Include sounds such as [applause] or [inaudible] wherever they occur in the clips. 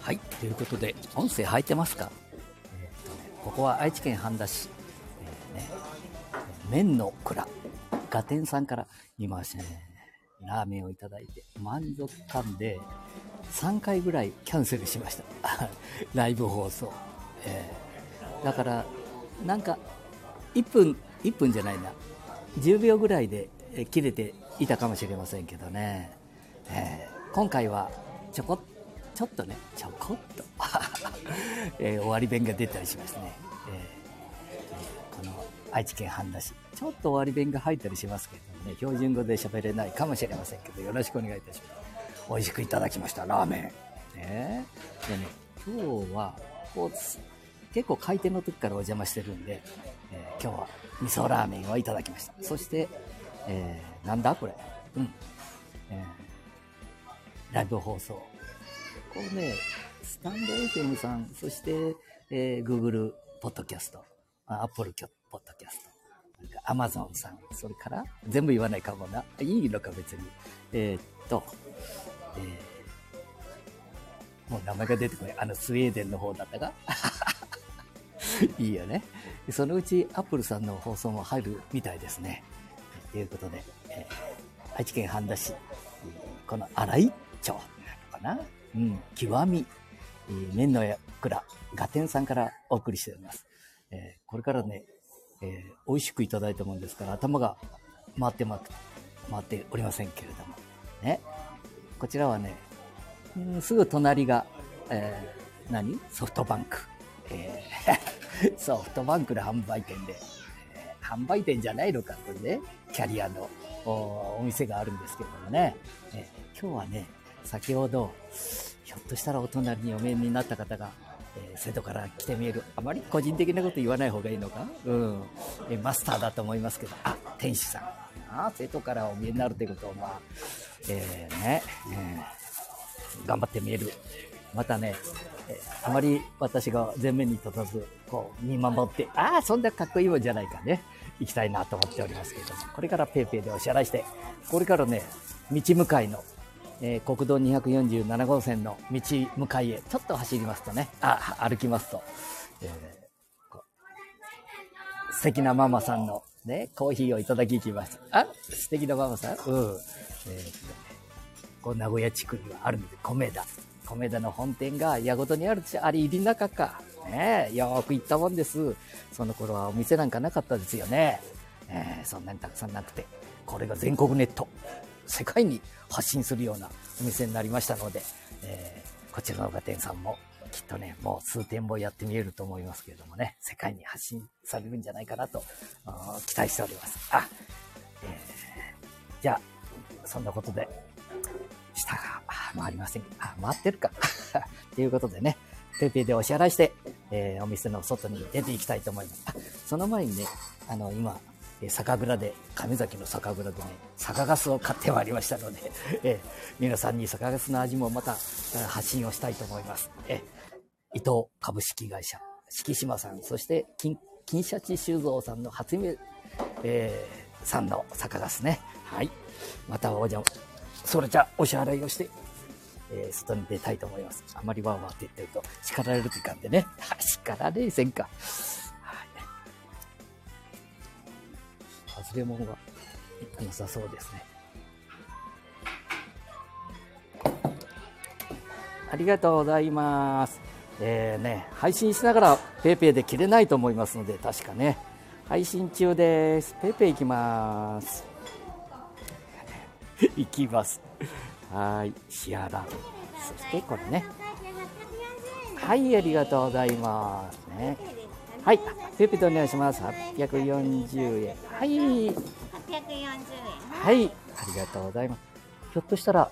はい、ということで、音声入ってますか、えーとね、ここは愛知県半田市、えーね、麺の蔵、ガテンさんから今ですね、ラーメンをいただいて満足感で3回ぐらいキャンセルしました。[laughs] ライブ放送。えーだから、なんか、1分、1分じゃないな、10秒ぐらいで切れていたかもしれませんけどね。えー今回はちょこっちょっとね、ちょこっと、[laughs] えー終わり弁が出たりしますね。えーこの愛知県半田市、ちょっと終わり弁が入ったりしますけれどもね、標準語で喋れないかもしれませんけど、よろしくお願いいたします。美味しくいただきました、ラーメン。ね、でね、今日は、こう、結構開店の時からお邪魔してるんで、えー今日は味噌ラーメンをいただきました。そして、えーなんだこれ。うん。えーライブ放送。こうね、スタンド FM さん、そして、えー Google ポッドキャスト、あ Apple ポッドキャスト、なんか Amazon さん、それから、全部言わないかもな。いいのか別に。えーっと、えーもう名前が出てこない。あの、スウェーデンの方だったか？[laughs] いいよね。そのうち Apple さんの放送も入るみたいですね。ということで、えー愛知県半田市、この荒井町なのかなうん、極み、えー麺の蔵、ガテンさんからお送りしております。えーこれからね、えー美味しくいただいたもんですから、頭が回ってま、回っておりませんけれども。ね。こちらはね、うんすぐ隣が、えー何？ソフトバンク。えー [laughs] ソフトバンクの販売店で、えー販売店じゃないのか、これね、キャリアのおお店があるんですけれどもね、えー今日はね、先ほど、ひょっとしたらお隣にお見えになった方が、えー瀬戸から来てみえる。あまり個人的なこと言わない方がいいのか？うん。えマスターだと思いますけど、あ、天使さん。あ瀬戸からお見えになるということは、まあ、えーね、えー頑張って見える。またね、えーあまり私が前面に立たず、こう、見守って、ああ、そんなかっこいいもんじゃないかね。行きたいなと思っておりますけれども、これからペイペイでお支払いして、これからね、道向かいの、えー国道247号線の道向かいへ、ちょっと走りますとね、あ、歩きますと、えー素敵なママさんのね、コーヒーをいただきに来ました。あ、素敵なママさん？うん。えーこう名古屋地区にはあるので、米田。米田の本店が矢事にあるし、あれ入り中か。ね、よく行ったもんです。その頃はお店なんかなかったですよね。えーそんなにたくさんなくて、これが全国ネット、世界に発信するようなお店になりましたので、えーこちらのガテンさんもきっとね、もう数店舗やってみえると思いますけれどもね、世界に発信されるんじゃないかなと、期待しております。あ、えーじゃあ、そんなことで、下が回りません。あ、回ってるか。[laughs] ということでね、ペイペイでお支払いして、えーお店の外に出ていきたいと思います。その前にね、あの、今、酒蔵で、神崎の酒蔵でね、酒ガスを買ってまいりましたので、[laughs] え皆さんに酒ガスの味もまた、発信をしたいと思います。え伊藤株式会社、敷島さん、そして金、金シャチ修造さんの初夢、えーさんの酒ガスね。はい。またお邪魔、それじゃお支払いをして、えー外に出たいと思います。あまりワーワーって言ってると叱られるといかんでね。[laughs] 叱られせんか。はい。外れ物がなさそうですね。ありがとうございます。えーね、配信しながら PayPay で切れないと思いますので、確かね。配信中です。PayPay 行きます。[laughs] 行きます。はい、支払う。そしてこれね。はい、ありがとうございますね。はい、ペイペイでお願いします。840円。はい、840円。はい、ありがとうございます。ひょっとしたら、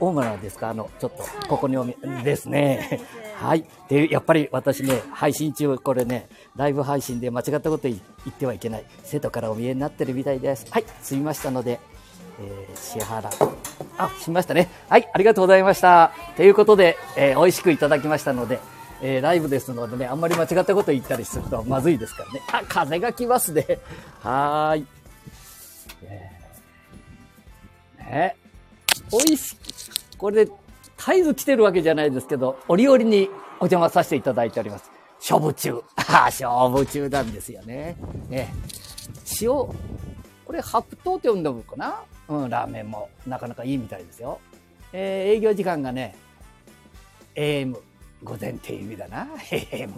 オーガナですか？あの、ちょっと、ここにおみ、ですね。はい。で、やっぱり私ね、配信中、これね、ライブ配信で間違ったこと言ってはいけない。生徒からお見えになってるみたいです。はい、済みましたので、えー支払う。あ、しましたね。はい、ありがとうございました。ということで、えー美味しくいただきましたので、えーライブですのでね、あんまり間違ったこと言ったりするとまずいですからね。あ、風が来ますね。[laughs] はーい。えーね。美味し。これで、絶えず来てるわけじゃないですけど、折々にお邪魔させていただいております。勝負中。あ [laughs] あ、勝負中なんですよね。ね。塩、これ白桃って呼んでもかな？うん、ラーメンもなかなかいいみたいですよ。えー、営業時間がね、AM、午前っていう意味だな。[laughs] AM、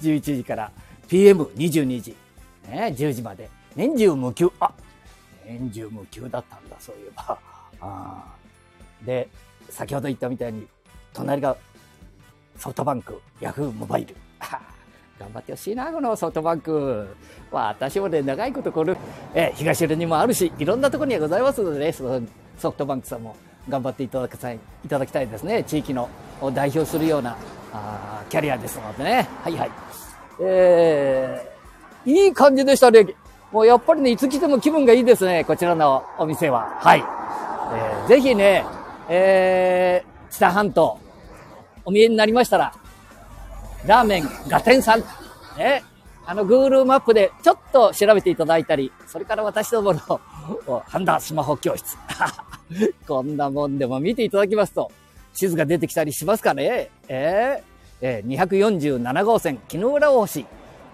11時から PM22 時、ね、10時まで。年中無休。あ、年中無休だったんだ、そういえば。[laughs] あで、先ほど言ったみたいに、隣がソフトバンク、ヤフーモバイル。[laughs] 頑張ってほしいな、このソフトバンク。私もね、長いことこる、え東寄りにもあるし、いろんなところにはございますのでね、ソフトバンクさんも頑張っていただきたい、いただきたいですね。地域の代表するようなあキャリアですのでね。はいはい。えー、いい感じでしたね。もうやっぱりね、いつ来ても気分がいいですね、こちらのお店は。はい。えー、ぜひね、えー、知多半島、お見えになりましたら、ラーメンガテンさん、ね、あの、Google マップでちょっと調べていただいたり、それから私どもの、[laughs] ハンダスマホ教室。[laughs] こんなもんでも見ていただきますと、地図が出てきたりしますかね？えー、えー、247号線、木の浦大橋、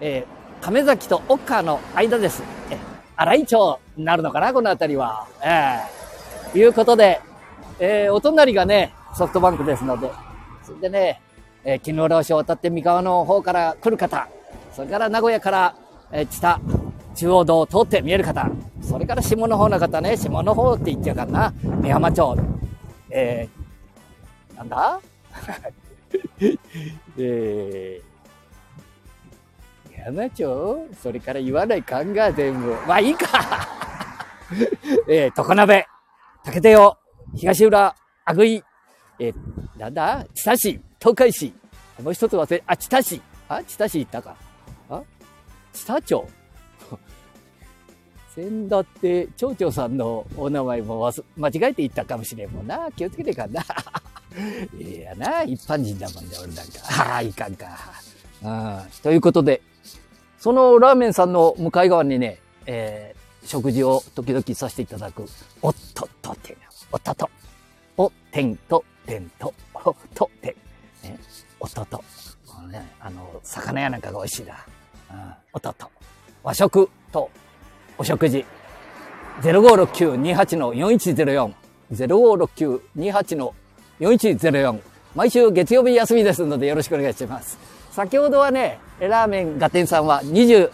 えー、亀崎と岡の間です。えー、荒井町になるのかなこの辺りは。えー、いうことで、えー、お隣がね、ソフトバンクですので、それでね、えー、木の浦大橋を渡って三河の方から来る方、それから名古屋から、えー、北、中央道を通って見える方、それから下の方の方ね、下の方って言っちゃうかな、美浜町、えー、なんだ？[laughs] えー、山町それから言わないかんが全部。まあいいか [laughs] えー、常鍋、竹手を、東浦、あぐい、えー、なんだ？知多市、東海市、もう一つ忘れ、あ、知多市。あ、知多市行ったか。あ？知多町。[laughs] 先だって町長さんのお名前も間違えて言ったかもしれんもんな。気をつけてかんな。いやな、一般人だもんね、俺なんか。[laughs] ああ、いかんか。うん。ということで、そのラーメンさんの向かい側にね、えー、食事を時々させていただく、おっとっとて、おっとと、おてんと、てんと、おとてん、ね、おっとと。ね、あの、魚屋なんかが美味しいな。うん、おっとと。和食とお食事。0569-28-4104。0569-28-4104。4104毎週月曜日休みですのでよろしくお願いします。先ほどはね、ラーメンガテンさんは20、う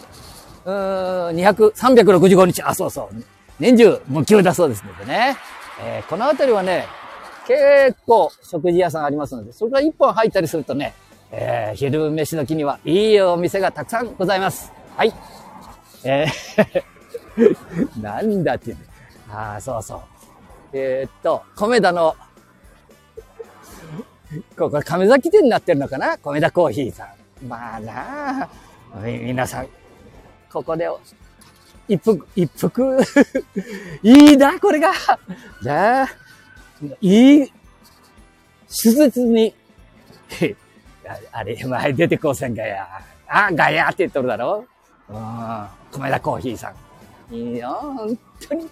ーん、200、365日、あ、そうそう。年中無休だそうですのでね。えー、この辺りはね、結構食事屋さんありますので、それから一本入ったりするとね、えー、昼飯時にはいいお店がたくさんございます。はい。えー [laughs] なんだって。ああ、そうそう。えー、っと、米田の、ここ亀崎店になってるのかな？米田コーヒーさん。まあなあ、皆さん、ここで、一服、一服、[laughs] いいな、これが。じゃあ、いい、手術に、[laughs] あれ、前出てこうせんがや。あ、ガヤって言っとるだろ？うん、米田コーヒーさん。いや、本当に、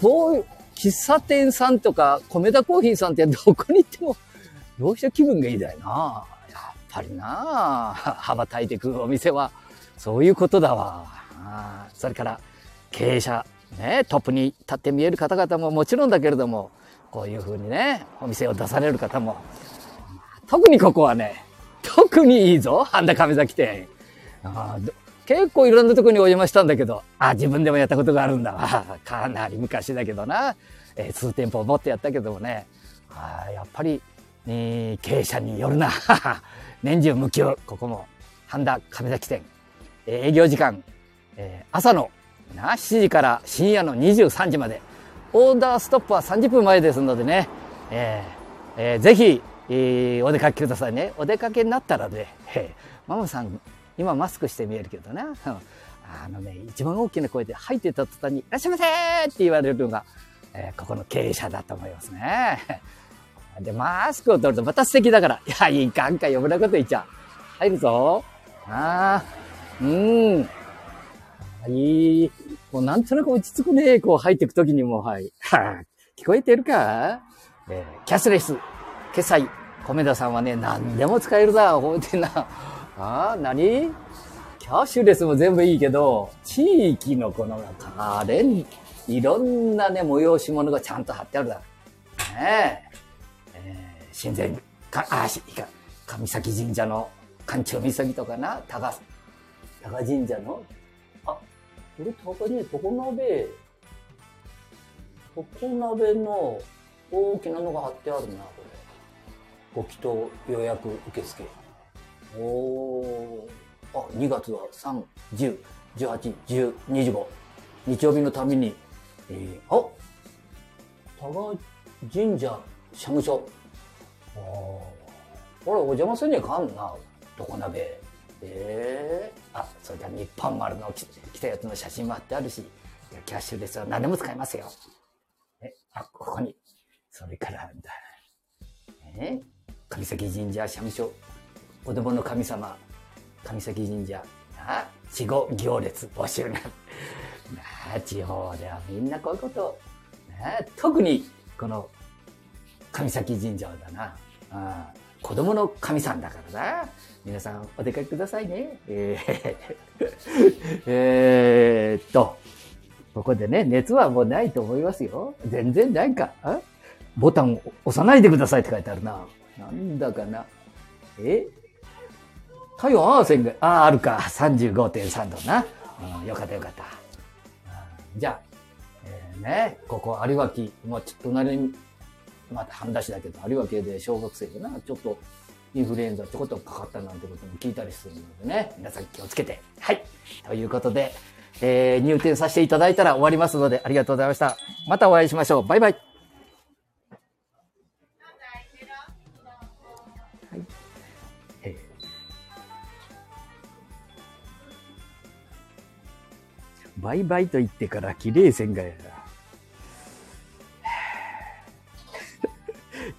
こういう、喫茶店さんとか、米田コーヒーさんってどこに行っても、どうして気分がいいだよな。やっぱりな。羽ばたいていくお店は、そういうことだわ。それから、経営者、ね、トップに立って見える方々ももちろんだけれども、こういうふうにね、お店を出される方も、特にここはね、特にいいぞ、半田亀崎店。結構いろんなとこにお邪魔したんだけど、あ、自分でもやったことがあるんだわ。かなり昔だけどな。えー、数店舗持ってやったけどもね。あやっぱり、えー、経営者によるな。[laughs] 年中無休。ここも、半田亀崎店。えー、営業時間、えー、朝のな7時から深夜の23時まで。オーダーストップは30分前ですのでね。えーえー、ぜひ、えー、お出かけくださいね。お出かけになったらね、えー、ママさん今マスクして見えるけどな。[laughs] あのね、一番大きな声で入ってた途端に、いらっしゃいませって言われるのが、えー、ここの経営者だと思いますね。で、マスクを取るとまた素敵だから、いや、いかんか、余分なこと言っちゃう。入るぞ。ああ、うん。いい。もうなんとなく落ち着くね。こう入っていくときにも、はい。は [laughs] 聞こえてるか？えー、キャッシュレス、決済、米田さんはね、何でも使えるな、覚えてな。ああ、何？キャッシュレスも全部いいけど、地域のこのカレン、いろんなね、催し物がちゃんと貼ってあるだ。ねえ。神前、か、あ、し、いか、上崎神社の館長岬とかな、高、高神社の、あ、これ高ね、常鍋、常鍋の大きなのが貼ってあるな、これ。ご祈祷予約受付。おー。あ、2月は3、10、18、10、25。日曜日のために、えー、あ多賀神社社務所。あこれお邪魔せねえかんな、常鍋。ええー、あ、それから日本丸の来たやつの写真もあってあるし、キャッシュレスは何でも使えますよ。え、あ、ここに。それからだ。え上崎神社社務所。子供の神様。上崎神社。な地後行列募集 [laughs] な。な地方ではみんなこういうこと。な特にこの上崎神社だな。あ子供の神さんだからな。皆さんお出かけくださいね。えー、えっと、ここでね、熱はもうないと思いますよ。全然ないか。ボタンを押さないでくださいって書いてあるな。なんだかな。え？体温合わせんが、ああ、あるか。35.3度な。うん、よかったよかった。じゃあ、えー、ね、ここ有脇、もうちょっと隣に、また半出しだけど、有脇で小学生でな、ちょっとインフルエンザちょこっとかかったなんてことも聞いたりするのでね、皆さん気をつけて。はい。ということで、えー、入店させていただいたら終わりますので、ありがとうございました。またお会いしましょう。バイバイ。バイバイと言ってから綺麗線がや。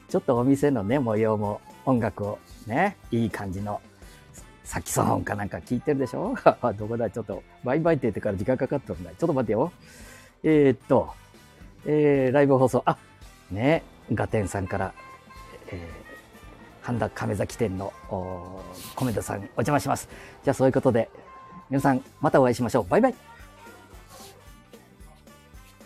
ちょっとお店のね、模様も音楽をね、いい感じのサキソフォンかなんか聞いてるでしょ？[laughs] どこだ？ちょっと、バイバイって言ってから時間かかったんだ。ちょっと待ってよ。えー、っと、えー、ライブ放送、あ、ね、ガテンさんから、えー、半田亀崎店のコメントさんお邪魔します。じゃあそういうことで、皆さんまたお会いしましょう。バイバイ。